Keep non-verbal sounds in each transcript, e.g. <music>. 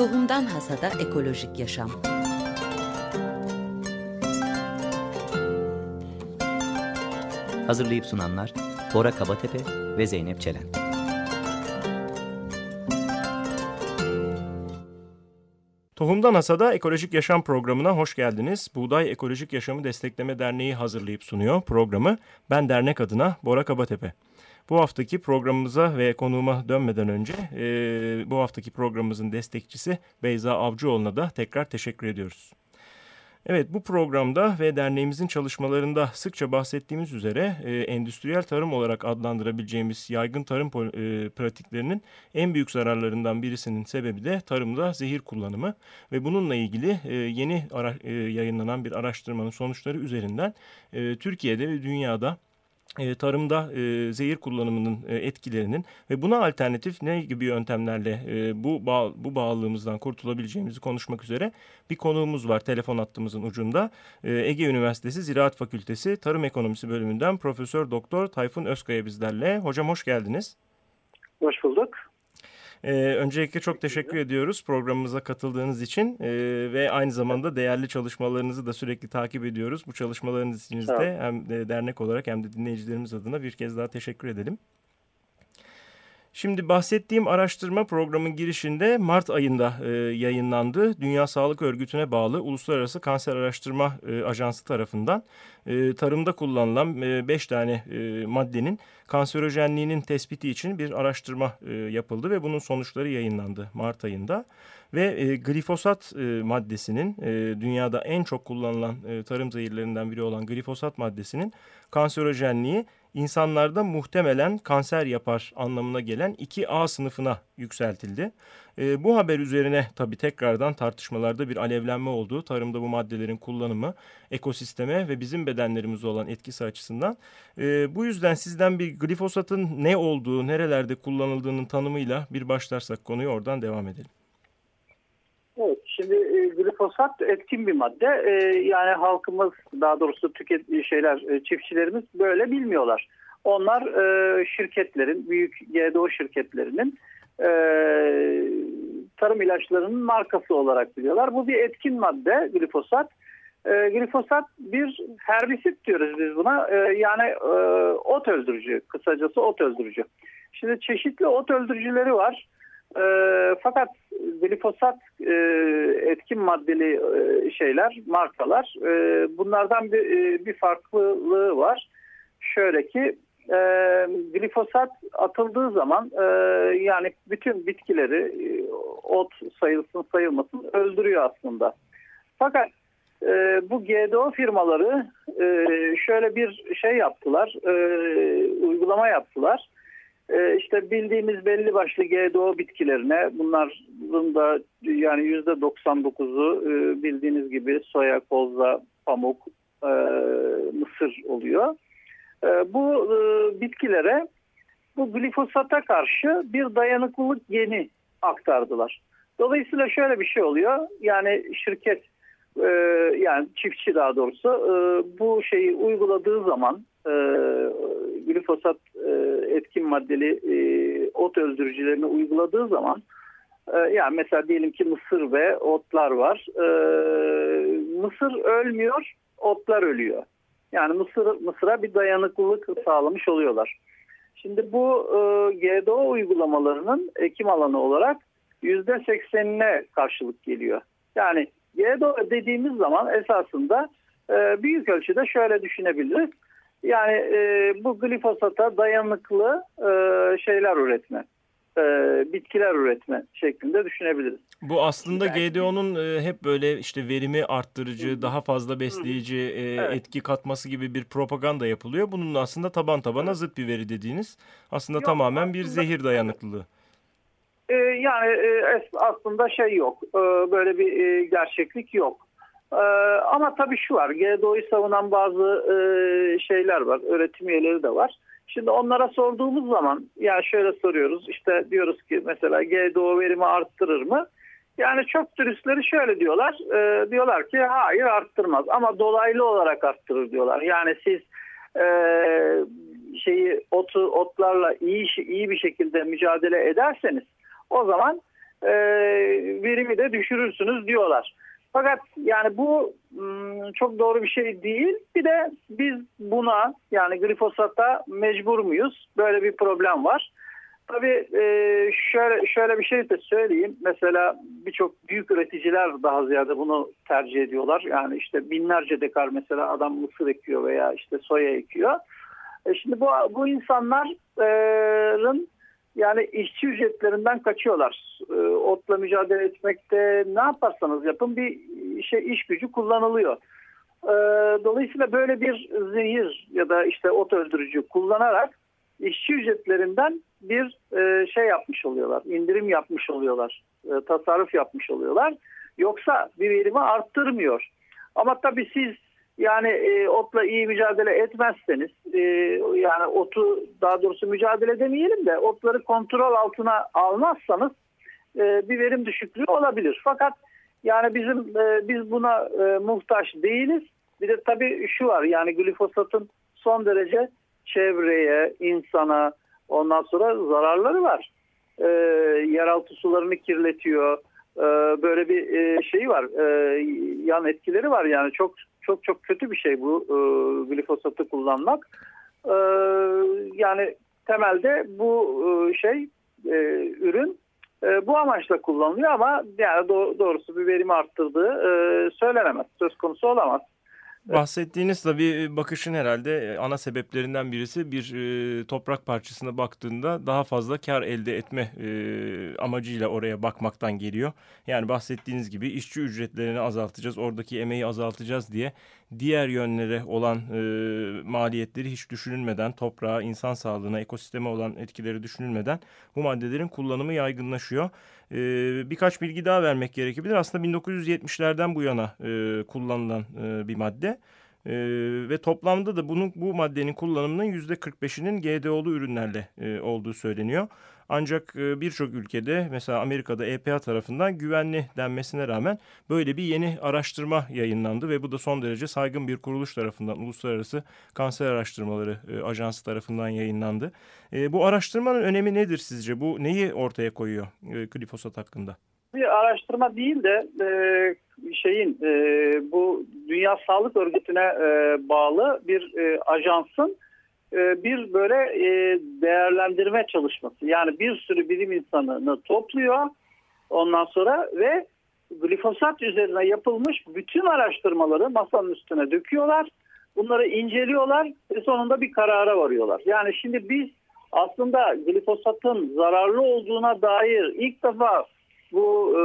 Tohumdan Hasada Ekolojik Yaşam Hazırlayıp sunanlar Bora Kabatepe ve Zeynep Çelen. Tohumdan Hasada Ekolojik Yaşam programına hoş geldiniz. Buğday Ekolojik Yaşamı Destekleme Derneği hazırlayıp sunuyor programı. Ben dernek adına Bora Kabatepe. Bu haftaki programımıza ve konuğuma dönmeden önce e, bu haftaki programımızın destekçisi Beyza Avcıoğlu'na da tekrar teşekkür ediyoruz. Evet bu programda ve derneğimizin çalışmalarında sıkça bahsettiğimiz üzere e, endüstriyel tarım olarak adlandırabileceğimiz yaygın tarım e, pratiklerinin en büyük zararlarından birisinin sebebi de tarımda zehir kullanımı ve bununla ilgili e, yeni ara, e, yayınlanan bir araştırmanın sonuçları üzerinden e, Türkiye'de ve dünyada e, tarımda e, zehir kullanımının e, etkilerinin ve buna alternatif ne gibi yöntemlerle e, bu bağ, bu bağlılığımızdan kurtulabileceğimizi konuşmak üzere bir konuğumuz var telefon hattımızın ucunda. E, Ege Üniversitesi Ziraat Fakültesi Tarım Ekonomisi bölümünden Profesör Doktor Tayfun Özkaya bizlerle. Hocam hoş geldiniz. Hoş bulduk. Ee, öncelikle çok teşekkür ediyoruz programımıza katıldığınız için ee, ve aynı zamanda değerli çalışmalarınızı da sürekli takip ediyoruz. Bu çalışmalarınız için de hem de dernek olarak hem de dinleyicilerimiz adına bir kez daha teşekkür edelim. Şimdi bahsettiğim araştırma programın girişinde Mart ayında e, yayınlandı. Dünya Sağlık Örgütü'ne bağlı Uluslararası Kanser Araştırma e, Ajansı tarafından e, tarımda kullanılan 5 e, tane e, maddenin kanserojenliğinin tespiti için bir araştırma e, yapıldı ve bunun sonuçları yayınlandı Mart ayında. Ve e, glifosat e, maddesinin e, dünyada en çok kullanılan e, tarım zehirlerinden biri olan glifosat maddesinin kanserojenliği insanlarda muhtemelen kanser yapar anlamına gelen 2A sınıfına yükseltildi. E, bu haber üzerine tabii tekrardan tartışmalarda bir alevlenme oldu. Tarımda bu maddelerin kullanımı ekosisteme ve bizim bedenlerimize olan etkisi açısından. E, bu yüzden sizden bir glifosatın ne olduğu, nerelerde kullanıldığının tanımıyla bir başlarsak konuyu oradan devam edelim. Evet, şimdi e, glifosat etkin bir madde. E, yani halkımız, daha doğrusu tüket şeyler, e, çiftçilerimiz böyle bilmiyorlar. Onlar e, şirketlerin, büyük GDO şirketlerinin e, tarım ilaçlarının markası olarak biliyorlar. Bu bir etkin madde glifosat. E, glifosat bir herbisit diyoruz biz buna. E, yani e, ot öldürücü, kısacası ot öldürücü. Şimdi çeşitli ot öldürücüleri var. E, fakat glifosat e, etkin maddeli e, şeyler, markalar e, bunlardan bir, e, bir farklılığı var. Şöyle ki e, glifosat atıldığı zaman e, yani bütün bitkileri e, ot sayılsın sayılmasın öldürüyor aslında. Fakat e, bu GDO firmaları e, şöyle bir şey yaptılar, e, uygulama yaptılar e, işte bildiğimiz belli başlı GDO bitkilerine bunların da yani yüzde 99'u e, bildiğiniz gibi soya, kozla, pamuk, e, mısır oluyor. E, bu bitkilere bu glifosata karşı bir dayanıklılık geni aktardılar. Dolayısıyla şöyle bir şey oluyor. Yani şirket e, yani çiftçi daha doğrusu e, bu şeyi uyguladığı zaman e, glifosat e, etkin maddeli e, ot öldürücülerini uyguladığı zaman e, yani mesela diyelim ki mısır ve otlar var. E, mısır ölmüyor, otlar ölüyor. Yani mısır, mısıra bir dayanıklılık sağlamış oluyorlar. Şimdi bu e, GDO uygulamalarının ekim alanı olarak yüzde seksenine karşılık geliyor. Yani GDO dediğimiz zaman esasında e, büyük ölçüde şöyle düşünebiliriz. Yani e, bu glifosata dayanıklı e, şeyler üretme, e, bitkiler üretme şeklinde düşünebiliriz. Bu aslında yani, GDO'nun e, hep böyle işte verimi arttırıcı, daha fazla besleyici e, evet. etki katması gibi bir propaganda yapılıyor. Bunun aslında taban tabana zıt bir veri dediğiniz aslında yok, tamamen aslında, bir zehir dayanıklılığı. E, yani e, aslında şey yok, e, böyle bir e, gerçeklik yok. Ee, ama tabii şu var, GDO'yu savunan bazı e, şeyler var, öğretim üyeleri de var. Şimdi onlara sorduğumuz zaman, yani şöyle soruyoruz, işte diyoruz ki mesela GDO verimi arttırır mı? Yani çok turistleri şöyle diyorlar, diyorlar ki hayır arttırmaz ama dolaylı olarak arttırır diyorlar. Yani siz şeyi otu otlarla iyi iyi bir şekilde mücadele ederseniz o zaman e, verimi de düşürürsünüz diyorlar. Fakat yani bu hmm, çok doğru bir şey değil. Bir de biz buna yani glifosata mecbur muyuz? Böyle bir problem var. Tabii e, şöyle şöyle bir şey de söyleyeyim. Mesela birçok büyük üreticiler daha ziyade bunu tercih ediyorlar. Yani işte binlerce dekar mesela adam mısır ekiyor veya işte soya ekiyor. E şimdi bu bu insanların yani işçi ücretlerinden kaçıyorlar. E, otla mücadele etmekte ne yaparsanız yapın bir şey iş gücü kullanılıyor. E, dolayısıyla böyle bir zehir ya da işte ot öldürücü kullanarak işçi ücretlerinden bir e, şey yapmış oluyorlar. indirim yapmış oluyorlar. E, tasarruf yapmış oluyorlar. Yoksa bir verimi arttırmıyor. Ama tabii siz yani e, otla iyi mücadele etmezseniz e, yani otu daha doğrusu mücadele demeyelim de otları kontrol altına almazsanız e, bir verim düşüklüğü olabilir. Fakat yani bizim e, biz buna e, muhtaç değiliz. Bir de tabii şu var yani glifosatın son derece çevreye, insana ondan sonra zararları var. E, yeraltı sularını kirletiyor. E, böyle bir e, şeyi var. E, yan etkileri var yani çok çok çok kötü bir şey bu glifosatı kullanmak. Yani temelde bu şey ürün bu amaçla kullanılıyor ama yani do doğrusu bir verimi arttırdığı söylenemez. Söz konusu olamaz. Bahsettiğiniz tabii bakışın herhalde e, ana sebeplerinden birisi bir e, toprak parçasına baktığında daha fazla kar elde etme e, amacıyla oraya bakmaktan geliyor. Yani bahsettiğiniz gibi işçi ücretlerini azaltacağız, oradaki emeği azaltacağız diye diğer yönlere olan e, maliyetleri hiç düşünülmeden, toprağa, insan sağlığına, ekosisteme olan etkileri düşünülmeden bu maddelerin kullanımı yaygınlaşıyor. E, birkaç bilgi daha vermek gerekebilir. Aslında 1970'lerden bu yana e, kullanılan e, bir madde. E, ve toplamda da bunun bu maddenin kullanımının yüzde 45'inin GDO'lu ürünlerle e, olduğu söyleniyor. Ancak e, birçok ülkede mesela Amerika'da EPA tarafından güvenli denmesine rağmen böyle bir yeni araştırma yayınlandı ve bu da son derece saygın bir kuruluş tarafından Uluslararası Kanser Araştırmaları e, Ajansı tarafından yayınlandı. E, bu araştırmanın önemi nedir sizce? Bu neyi ortaya koyuyor glifosat hakkında? Bir araştırma değil de şeyin bu Dünya Sağlık Örgütü'ne bağlı bir ajansın bir böyle e, değerlendirme çalışması. Yani bir sürü bilim insanını topluyor ondan sonra ve glifosat üzerine yapılmış bütün araştırmaları masanın üstüne döküyorlar. Bunları inceliyorlar ve sonunda bir karara varıyorlar. Yani şimdi biz aslında glifosatın zararlı olduğuna dair ilk defa bu e,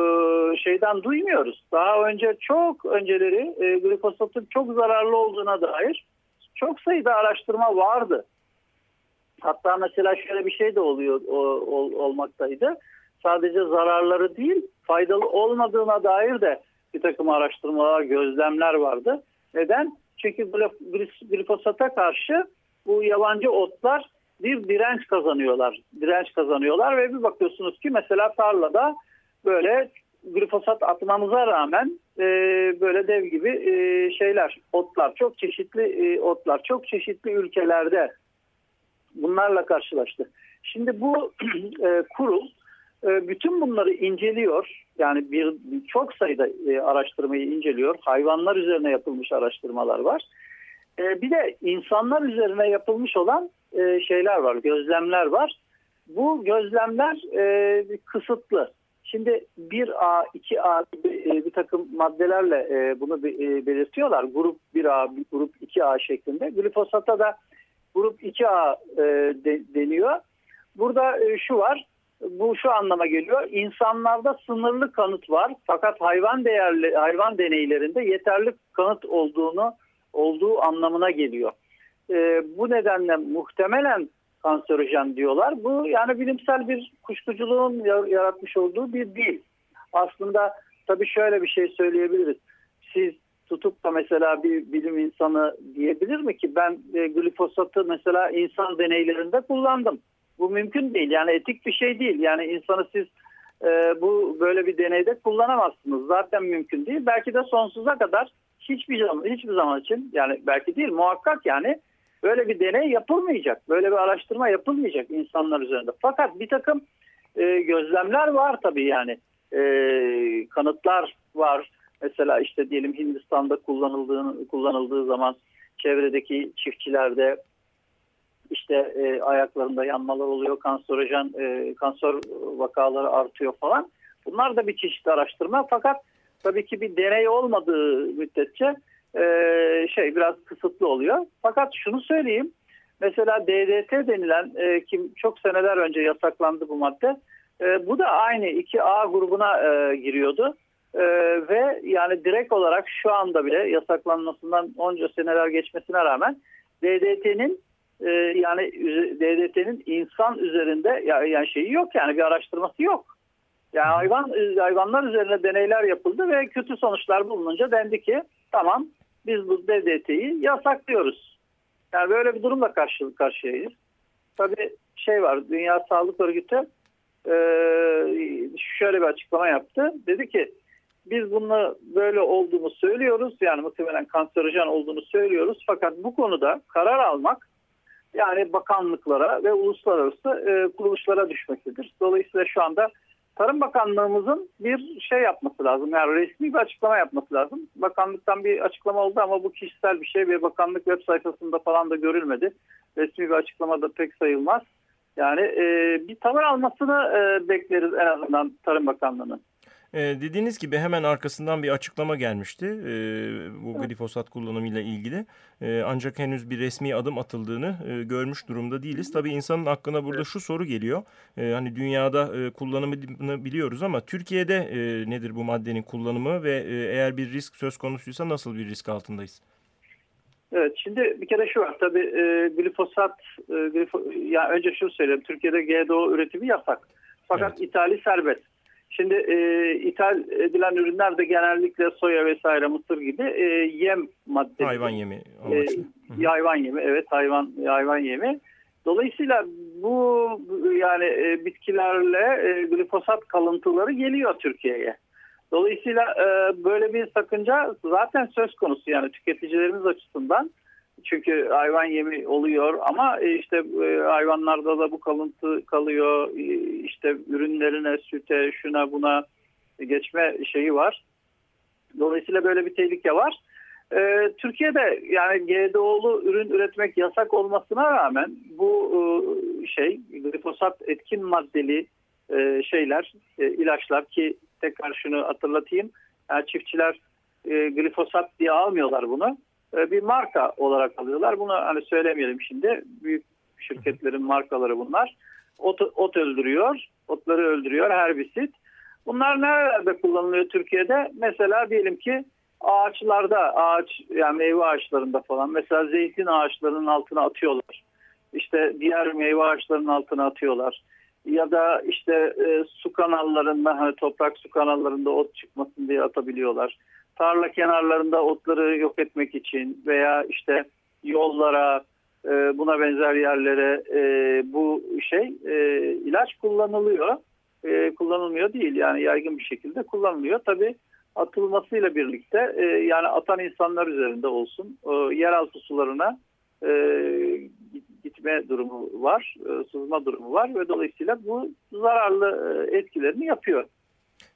şeyden duymuyoruz. Daha önce çok önceleri e, glifosatın çok zararlı olduğuna dair çok sayıda araştırma vardı. Hatta mesela şöyle bir şey de oluyor o, ol, olmaktaydı. Sadece zararları değil, faydalı olmadığına dair de bir takım araştırmalar, gözlemler vardı. Neden? Çünkü glifosata karşı bu yabancı otlar bir direnç kazanıyorlar. Direnç kazanıyorlar ve bir bakıyorsunuz ki mesela tarlada böyle glifosat atmamıza rağmen e, böyle dev gibi e, şeyler, otlar, çok çeşitli e, otlar, çok çeşitli ülkelerde bunlarla karşılaştı. Şimdi bu <clears throat> e, kurul e, bütün bunları inceliyor. Yani bir çok sayıda e, araştırmayı inceliyor. Hayvanlar üzerine yapılmış araştırmalar var. E, bir de insanlar üzerine yapılmış olan e, şeyler var, gözlemler var. Bu gözlemler e, kısıtlı. Şimdi 1A, 2A gibi e, bir takım maddelerle e, bunu e, belirtiyorlar. Grup 1A, grup 2A şeklinde. Glifosata da grup 2A deniyor. Burada şu var, bu şu anlama geliyor. İnsanlarda sınırlı kanıt var fakat hayvan değerli hayvan deneylerinde yeterli kanıt olduğunu olduğu anlamına geliyor. bu nedenle muhtemelen kanserojen diyorlar. Bu yani bilimsel bir kuşkuculuğun yaratmış olduğu bir dil. Aslında tabii şöyle bir şey söyleyebiliriz. Siz tutup da mesela bir bilim insanı diyebilir mi ki ben e, glifosatı mesela insan deneylerinde kullandım. Bu mümkün değil. Yani etik bir şey değil. Yani insanı siz e, bu böyle bir deneyde kullanamazsınız. Zaten mümkün değil. Belki de sonsuza kadar hiçbir zaman hiçbir zaman için yani belki değil muhakkak yani Böyle bir deney yapılmayacak. Böyle bir araştırma yapılmayacak insanlar üzerinde. Fakat bir takım e, gözlemler var tabii yani. E, kanıtlar var. Mesela işte diyelim Hindistan'da kullanıldığını kullanıldığı zaman çevredeki çiftçilerde işte e, ayaklarında yanmalar oluyor, kanserojen e, kanser vakaları artıyor falan. Bunlar da bir çeşit araştırma fakat tabii ki bir deney olmadığı müddetçe e, şey biraz kısıtlı oluyor. Fakat şunu söyleyeyim. Mesela DDT denilen e, kim çok seneler önce yasaklandı bu madde. E, bu da aynı 2A grubuna e, giriyordu. E, ve yani direkt olarak şu anda bile yasaklanmasından onca seneler geçmesine rağmen DDT'nin e, yani DDT'nin insan üzerinde yani şeyi yok yani bir araştırması yok. Yani hayvan hayvanlar üzerine deneyler yapıldı ve kötü sonuçlar bulununca dendi ki tamam biz bu DDT'yi yasaklıyoruz. Yani böyle bir durumla karşı karşıyayız. Tabii şey var Dünya Sağlık Örgütü e, şöyle bir açıklama yaptı. Dedi ki biz bunu böyle olduğunu söylüyoruz. Yani muhtemelen kanserojen olduğunu söylüyoruz. Fakat bu konuda karar almak yani bakanlıklara ve uluslararası e, kuruluşlara düşmektedir. Dolayısıyla şu anda Tarım Bakanlığımızın bir şey yapması lazım. Yani resmi bir açıklama yapması lazım. Bakanlıktan bir açıklama oldu ama bu kişisel bir şey ve bakanlık web sayfasında falan da görülmedi. Resmi bir açıklama da pek sayılmaz. Yani e, bir tavır almasını e, bekleriz en azından Tarım Bakanlığı'nın. E, dediğiniz gibi hemen arkasından bir açıklama gelmişti e, bu glifosat kullanımıyla ilgili. E, ancak henüz bir resmi adım atıldığını e, görmüş durumda değiliz. Tabii insanın aklına burada şu soru geliyor. E, hani dünyada e, kullanımını biliyoruz ama Türkiye'de e, nedir bu maddenin kullanımı ve e, eğer bir risk söz konusuysa nasıl bir risk altındayız? Evet şimdi bir kere şu var tabii e, glifosat e, glifo, yani önce şunu söyleyeyim Türkiye'de GDO üretimi yasak. Fakat evet. ithali serbest. Şimdi e, ithal edilen ürünler de genellikle soya vesaire mısır gibi e, yem maddeleri. Hayvan yemi. E, hayvan yemi evet hayvan hayvan yemi. Dolayısıyla bu yani e, bitkilerle e, glifosat kalıntıları geliyor Türkiye'ye. Dolayısıyla e, böyle bir sakınca zaten söz konusu yani tüketicilerimiz açısından. Çünkü hayvan yemi oluyor ama e, işte e, hayvanlarda da bu kalıntı kalıyor. E, işte ürünlerine, süte, şuna buna geçme şeyi var. Dolayısıyla böyle bir tehlike var. Türkiye'de yani GDO'lu ürün üretmek yasak olmasına rağmen bu şey glifosat etkin maddeli şeyler, ilaçlar ki tekrar şunu hatırlatayım. Yani çiftçiler glifosat diye almıyorlar bunu. E, bir marka olarak alıyorlar. Bunu hani söylemeyelim şimdi. Büyük şirketlerin markaları bunlar. Ot, ot öldürüyor, otları öldürüyor herbisit. Bunlar nerelerde kullanılıyor Türkiye'de? Mesela diyelim ki ağaçlarda, ağaç yani meyve ağaçlarında falan. Mesela zeytin ağaçlarının altına atıyorlar. İşte diğer meyve ağaçlarının altına atıyorlar. Ya da işte e, su kanallarında hani toprak su kanallarında ot çıkmasın diye atabiliyorlar tarla kenarlarında otları yok etmek için veya işte yollara e, buna benzer yerlere e, bu şey e, ilaç kullanılıyor. E, kullanılmıyor değil yani yaygın bir şekilde kullanılıyor. Tabi atılmasıyla birlikte e, yani atan insanlar üzerinde olsun e, yeraltı sularına e, gitme durumu var, e, sızma durumu var ve dolayısıyla bu zararlı e, etkilerini yapıyor.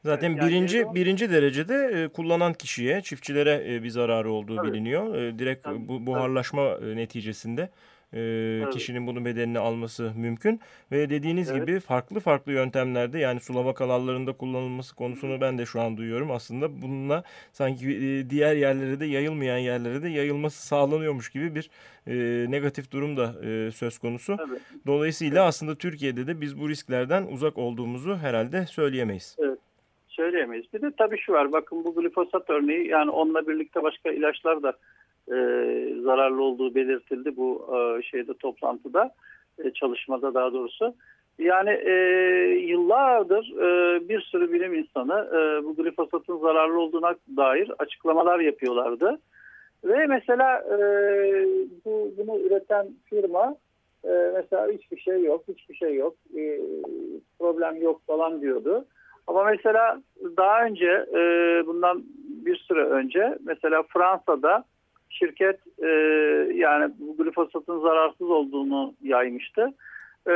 Zaten yani birinci yani birinci derecede e, kullanan kişiye, çiftçilere e, bir zararı olduğu Tabii. biliniyor. E, direkt Tabii. bu buharlaşma e, neticesinde e, kişinin bunun bedelini alması mümkün. Ve dediğiniz evet. gibi farklı farklı yöntemlerde yani sulama kanallarında kullanılması konusunu ben de şu an duyuyorum. Aslında bununla sanki e, diğer yerlere de yayılmayan yerlere de yayılması sağlanıyormuş gibi bir e, negatif durum da e, söz konusu. Tabii. Dolayısıyla aslında Türkiye'de de biz bu risklerden uzak olduğumuzu herhalde söyleyemeyiz. Evet söyleyemeyiz. Bir de tabii şu var bakın bu glifosat örneği yani onunla birlikte başka ilaçlar da e, zararlı olduğu belirtildi bu e, şeyde toplantıda e, çalışmada daha doğrusu. Yani e, yıllardır e, bir sürü bilim insanı e, bu glifosatın zararlı olduğuna dair açıklamalar yapıyorlardı. Ve mesela e, bu bunu üreten firma e, mesela hiçbir şey yok, hiçbir şey yok, e, problem yok falan diyordu. Ama mesela daha önce e, bundan bir süre önce mesela Fransa'da şirket e, yani glifosatın zararsız olduğunu yaymıştı. Ee,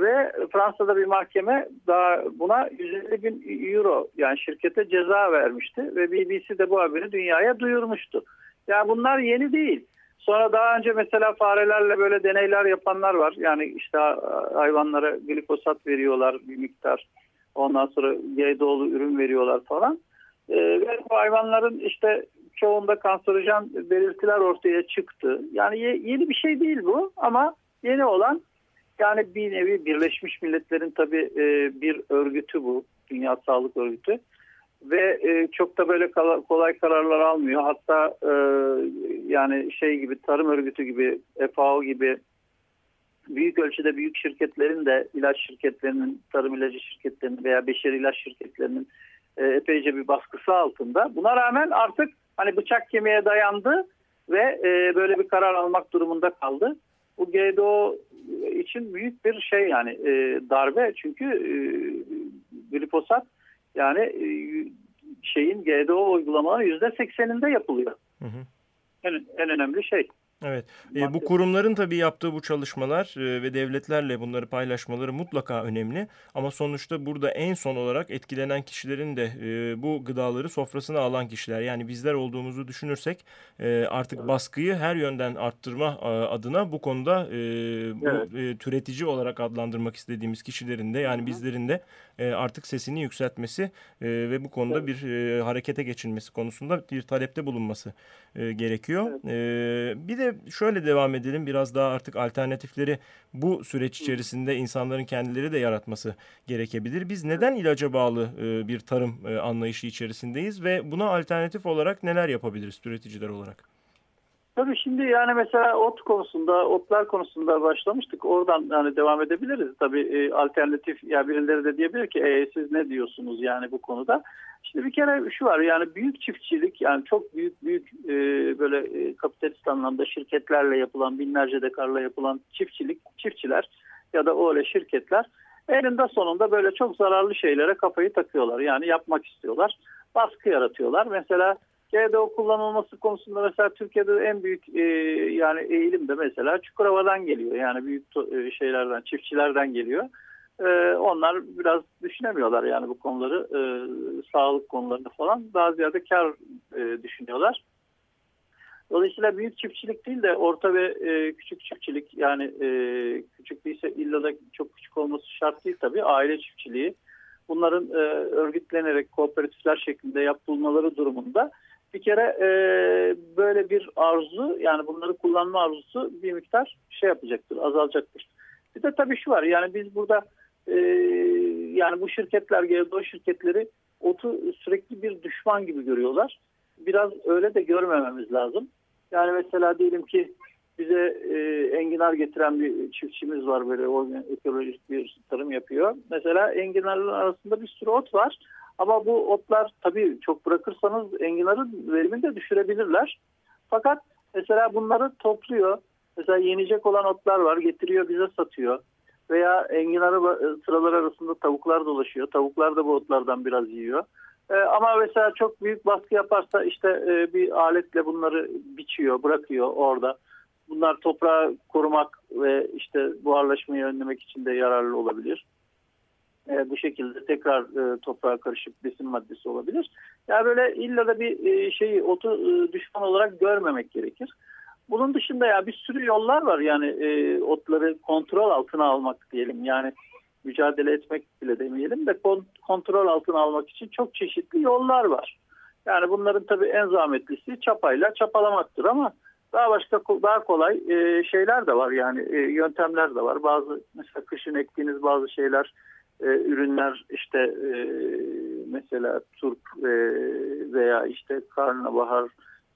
ve Fransa'da bir mahkeme daha buna 150 bin euro yani şirkete ceza vermişti ve BBC de bu haberi dünyaya duyurmuştu. Yani bunlar yeni değil. Sonra daha önce mesela farelerle böyle deneyler yapanlar var. Yani işte hayvanlara glifosat veriyorlar bir miktar. Ondan sonra GDO'lu ürün veriyorlar falan. Ee, ve bu hayvanların işte çoğunda kanserojen belirtiler ortaya çıktı. Yani yeni bir şey değil bu ama yeni olan yani bir nevi Birleşmiş Milletler'in tabii e, bir örgütü bu. Dünya Sağlık Örgütü. Ve e, çok da böyle kolay kararlar almıyor. Hatta e, yani şey gibi tarım örgütü gibi FAO gibi büyük ölçüde büyük şirketlerin de ilaç şirketlerinin, tarım ilacı şirketlerinin veya beşeri ilaç şirketlerinin epeyce bir baskısı altında. Buna rağmen artık hani bıçak kemiğe dayandı ve böyle bir karar almak durumunda kaldı. Bu GDO için büyük bir şey yani e, darbe çünkü e, glifosat yani e, şeyin GDO uygulamaların yüzde sekseninde yapılıyor. Hı hı. En, en önemli şey. Evet. E, bu kurumların tabii yaptığı bu çalışmalar e, ve devletlerle bunları paylaşmaları mutlaka önemli. Ama sonuçta burada en son olarak etkilenen kişilerin de e, bu gıdaları sofrasına alan kişiler. Yani bizler olduğumuzu düşünürsek e, artık baskıyı her yönden arttırma e, adına bu konuda e, bu, evet. e, türetici olarak adlandırmak istediğimiz kişilerin de yani bizlerin de e, artık sesini yükseltmesi e, ve bu konuda evet. bir e, harekete geçilmesi konusunda bir talepte bulunması e, gerekiyor. Evet. E, bir de şöyle devam edelim biraz daha artık alternatifleri bu süreç içerisinde insanların kendileri de yaratması gerekebilir. Biz neden ilaca bağlı e, bir tarım e, anlayışı içerisindeyiz ve buna alternatif olarak neler yapabiliriz üreticiler olarak? Tabii şimdi yani mesela ot konusunda, otlar konusunda başlamıştık. Oradan yani devam edebiliriz. Tabii e, alternatif ya birileri de diyebilir ki e, siz ne diyorsunuz yani bu konuda. Şimdi bir kere şu var yani büyük çiftçilik yani çok büyük büyük e, böyle e, kapitalist anlamda şirketlerle yapılan binlerce dekarla yapılan çiftçilik, çiftçiler ya da öyle şirketler elinde sonunda böyle çok zararlı şeylere kafayı takıyorlar. Yani yapmak istiyorlar. Baskı yaratıyorlar. Mesela GDO kullanılması konusunda mesela Türkiye'de en büyük e, yani eğilim de mesela Çukurova'dan geliyor. Yani büyük e, şeylerden, çiftçilerden geliyor. E, onlar biraz düşünemiyorlar yani bu konuları, e, sağlık konularını falan. Daha ziyade kar e, düşünüyorlar. Dolayısıyla büyük çiftçilik değil de orta ve e, küçük çiftçilik yani e, küçük değilse illa da çok küçük olması şart değil tabii. Aile çiftçiliği bunların e, örgütlenerek kooperatifler şeklinde yapılmaları durumunda bir kere e, böyle bir arzu yani bunları kullanma arzusu bir miktar şey yapacaktır, azalacaktır. Bir de tabii şu var yani biz burada e, yani bu şirketler, GDO şirketleri otu sürekli bir düşman gibi görüyorlar. Biraz öyle de görmememiz lazım. Yani mesela diyelim ki bize e, enginar getiren bir çiftçimiz var böyle ekolojik bir tarım yapıyor. Mesela enginarların arasında bir sürü ot var. Ama bu otlar tabii çok bırakırsanız enginarın verimini de düşürebilirler. Fakat mesela bunları topluyor. Mesela yenecek olan otlar var getiriyor bize satıyor. Veya enginarı e, sıralar arasında tavuklar dolaşıyor. Tavuklar da bu otlardan biraz yiyor. Ee, ama mesela çok büyük baskı yaparsa işte e, bir aletle bunları biçiyor, bırakıyor orada. Bunlar toprağı korumak ve işte buharlaşmayı önlemek için de yararlı olabilir e, bu şekilde tekrar e, toprağa karışıp besin maddesi olabilir. Yani böyle illa da bir e, şeyi otu e, düşman olarak görmemek gerekir. Bunun dışında ya bir sürü yollar var yani e, otları kontrol altına almak diyelim yani mücadele etmek bile demeyelim de kontrol altına almak için çok çeşitli yollar var. Yani bunların tabii en zahmetlisi çapayla çapalamaktır ama daha başka daha kolay e, şeyler de var yani e, yöntemler de var. Bazı mesela kışın ektiğiniz bazı şeyler e, ürünler işte e, mesela turp e, veya işte karnabahar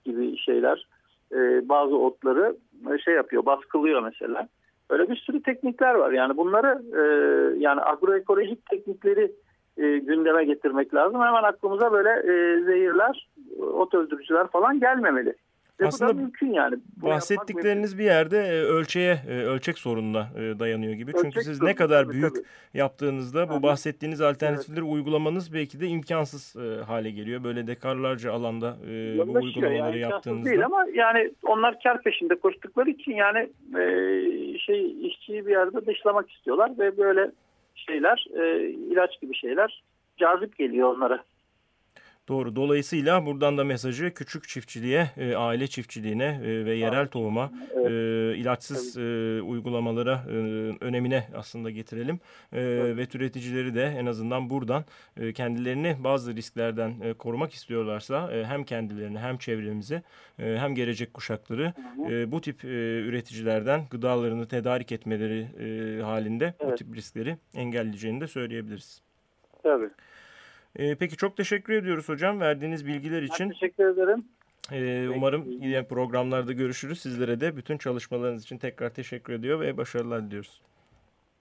gibi şeyler e, bazı otları e, şey yapıyor baskılıyor mesela. Öyle bir sürü teknikler var yani bunları e, yani agroekolojik teknikleri e, gündeme getirmek lazım. Hemen aklımıza böyle e, zehirler, ot öldürücüler falan gelmemeli. Ve Aslında bu da mümkün yani. Bu bahsettikleriniz bir yerde e, ölçeğe, e, ölçek sorununa e, dayanıyor gibi. Çünkü Ölçek siz sorunu, ne kadar tabii, büyük tabii. yaptığınızda bu bahsettiğiniz alternatifleri uygulamanız belki de imkansız hale geliyor. Böyle dekarlarca alanda bu uygulamaları yani, yaptığınızda. değil ama yani onlar kar peşinde koştukları için yani şey işçiyi bir yerde dışlamak istiyorlar ve böyle şeyler ilaç gibi şeyler cazip geliyor onlara. Doğru. Dolayısıyla buradan da mesajı küçük çiftçiliğe, e, aile çiftçiliğine e, ve yerel tohuma, Evet. e, ilaçsız e, uygulamalara e, önemine aslında getirelim. E, Ve türeticileri de en azından buradan e, kendilerini bazı risklerden e, korumak istiyorlarsa e, hem kendilerini hem çevremizi e, hem gelecek kuşakları e, bu tip e, üreticilerden gıdalarını tedarik etmeleri e, halinde bu Evet. tip riskleri engelleyeceğini de söyleyebiliriz. Tabii. E, peki çok teşekkür ediyoruz hocam verdiğiniz bilgiler Ben için. teşekkür ederim. Ee, umarım yine programlarda görüşürüz. Sizlere de bütün çalışmalarınız için tekrar teşekkür ediyor ve başarılar diliyoruz.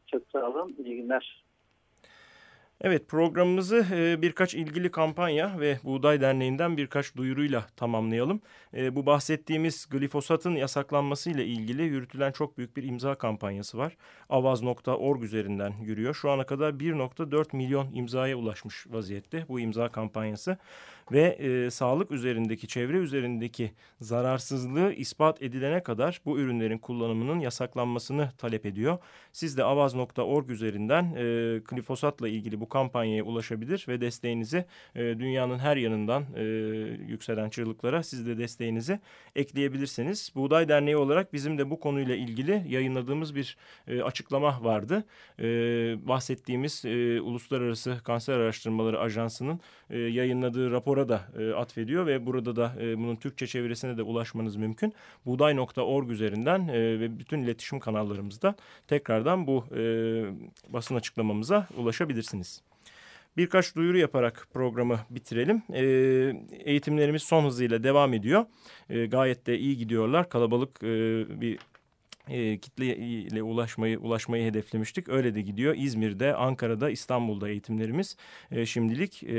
Çok sağ olun. İyi günler. Evet programımızı e, birkaç ilgili kampanya ve Buğday Derneği'nden birkaç duyuruyla tamamlayalım. E, bu bahsettiğimiz glifosatın yasaklanması ile ilgili yürütülen çok büyük bir imza kampanyası var. Avaz.org üzerinden yürüyor. Şu ana kadar 1.4 milyon imzaya ulaşmış vaziyette bu imza kampanyası. Ve e, sağlık üzerindeki, çevre üzerindeki zararsızlığı ispat edilene kadar bu ürünlerin kullanımının yasaklanmasını talep ediyor. Siz de avaz.org üzerinden e, glifosatla ilgili bu kampanyaya ulaşabilir ve desteğinizi e, dünyanın her yanından e, yükselen çığlıklara siz de desteğinizi ekleyebilirsiniz. Buğday Derneği olarak bizim de bu konuyla ilgili yayınladığımız bir e, açıklama vardı. E, bahsettiğimiz e, Uluslararası Kanser Araştırmaları Ajansı'nın e, yayınladığı da e, atfediyor ve burada da e, bunun Türkçe çevirisine de ulaşmanız mümkün. Buğday.org üzerinden e, ve bütün iletişim kanallarımızda tekrardan bu e, basın açıklamamıza ulaşabilirsiniz. Birkaç duyuru yaparak programı bitirelim. E, eğitimlerimiz son hızıyla devam ediyor. E, gayet de iyi gidiyorlar. Kalabalık e, bir e, kitle ile ulaşmayı ulaşmayı hedeflemiştik. Öyle de gidiyor. İzmir'de, Ankara'da, İstanbul'da eğitimlerimiz e, şimdilik e,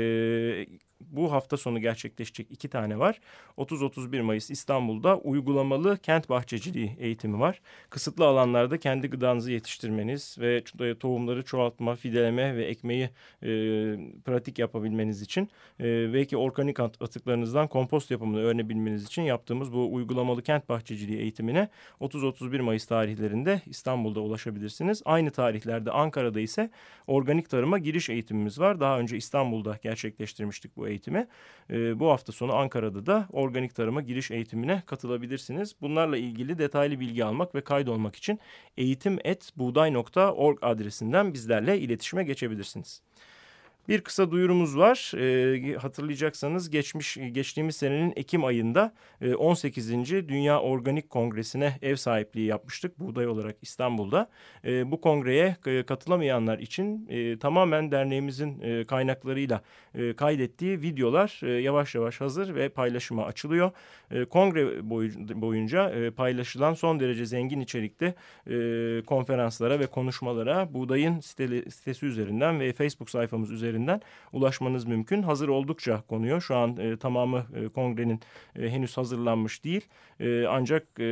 bu hafta sonu gerçekleşecek iki tane var. 30-31 Mayıs İstanbul'da uygulamalı kent bahçeciliği eğitimi var. Kısıtlı alanlarda kendi gıdanızı yetiştirmeniz ve tohumları çoğaltma, fideleme ve ekmeği e, pratik yapabilmeniz için e, belki organik atıklarınızdan kompost yapımını öğrenebilmeniz için yaptığımız bu uygulamalı kent bahçeciliği eğitimine 30-31 Mayıs tarihlerinde İstanbul'da ulaşabilirsiniz. Aynı tarihlerde Ankara'da ise organik tarıma giriş eğitimimiz var. Daha önce İstanbul'da gerçekleştirmiştik bu eğitimi. E, bu hafta sonu Ankara'da da organik tarıma giriş eğitimine katılabilirsiniz. Bunlarla ilgili detaylı bilgi almak ve kaydolmak için eğitim.buğday.org adresinden bizlerle iletişime geçebilirsiniz. Bir kısa duyurumuz var. E, hatırlayacaksanız geçmiş geçtiğimiz senenin Ekim ayında e, 18. Dünya Organik Kongresi'ne ev sahipliği yapmıştık buğday olarak İstanbul'da. E, bu kongreye katılamayanlar için e, tamamen derneğimizin e, kaynaklarıyla e, kaydettiği videolar e, yavaş yavaş hazır ve paylaşıma açılıyor. E, kongre boy, boyunca e, paylaşılan son derece zengin içerikte e, konferanslara ve konuşmalara buğdayın sitesi üzerinden ve Facebook sayfamız üzerinden üzerinden ulaşmanız mümkün. Hazır oldukça konuyor. Şu an e, tamamı e, kongrenin e, henüz hazırlanmış değil. E, ancak e,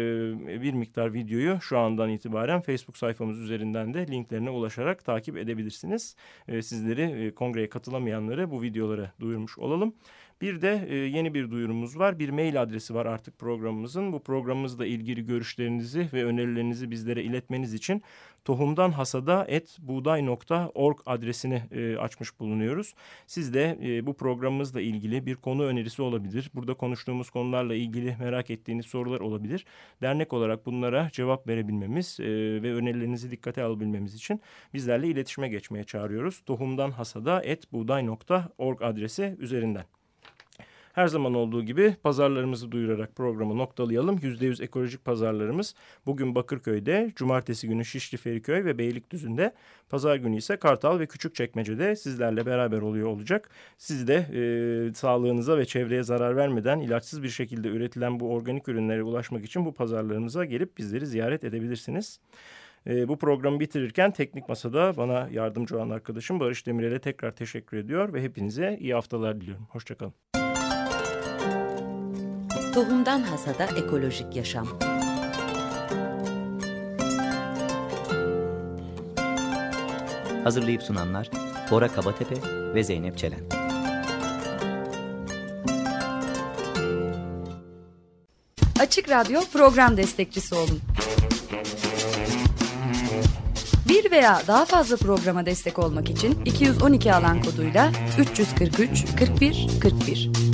bir miktar videoyu şu andan itibaren Facebook sayfamız üzerinden de linklerine ulaşarak takip edebilirsiniz. E, sizleri e, kongreye katılamayanları bu videolara duyurmuş olalım. Bir de e, yeni bir duyurumuz var. Bir mail adresi var artık programımızın. Bu programımızla ilgili görüşlerinizi ve önerilerinizi bizlere iletmeniz için tohumdan adresini e, açmış bulunuyoruz. Siz de e, bu programımızla ilgili bir konu önerisi olabilir. Burada konuştuğumuz konularla ilgili merak ettiğiniz sorular olabilir. Dernek olarak bunlara cevap verebilmemiz e, ve önerilerinizi dikkate alabilmemiz için bizlerle iletişime geçmeye çağırıyoruz. Tohumdan adresi üzerinden. Her zaman olduğu gibi pazarlarımızı duyurarak programı noktalayalım. %100 ekolojik pazarlarımız bugün Bakırköy'de, cumartesi günü Şişli Feriköy ve Beylikdüzü'nde, pazar günü ise Kartal ve Küçükçekmece'de sizlerle beraber oluyor olacak. Siz de e, sağlığınıza ve çevreye zarar vermeden ilaçsız bir şekilde üretilen bu organik ürünlere ulaşmak için bu pazarlarımıza gelip bizleri ziyaret edebilirsiniz. E, bu programı bitirirken Teknik Masa'da bana yardımcı olan arkadaşım Barış Demirel'e tekrar teşekkür ediyor ve hepinize iyi haftalar diliyorum. Hoşçakalın. Tohumdan Hasada Ekolojik Yaşam Hazırlayıp sunanlar Bora Kabatepe ve Zeynep Çelen. Açık Radyo program destekçisi olun. Bir veya daha fazla programa destek olmak için 212 alan koduyla 343 41 41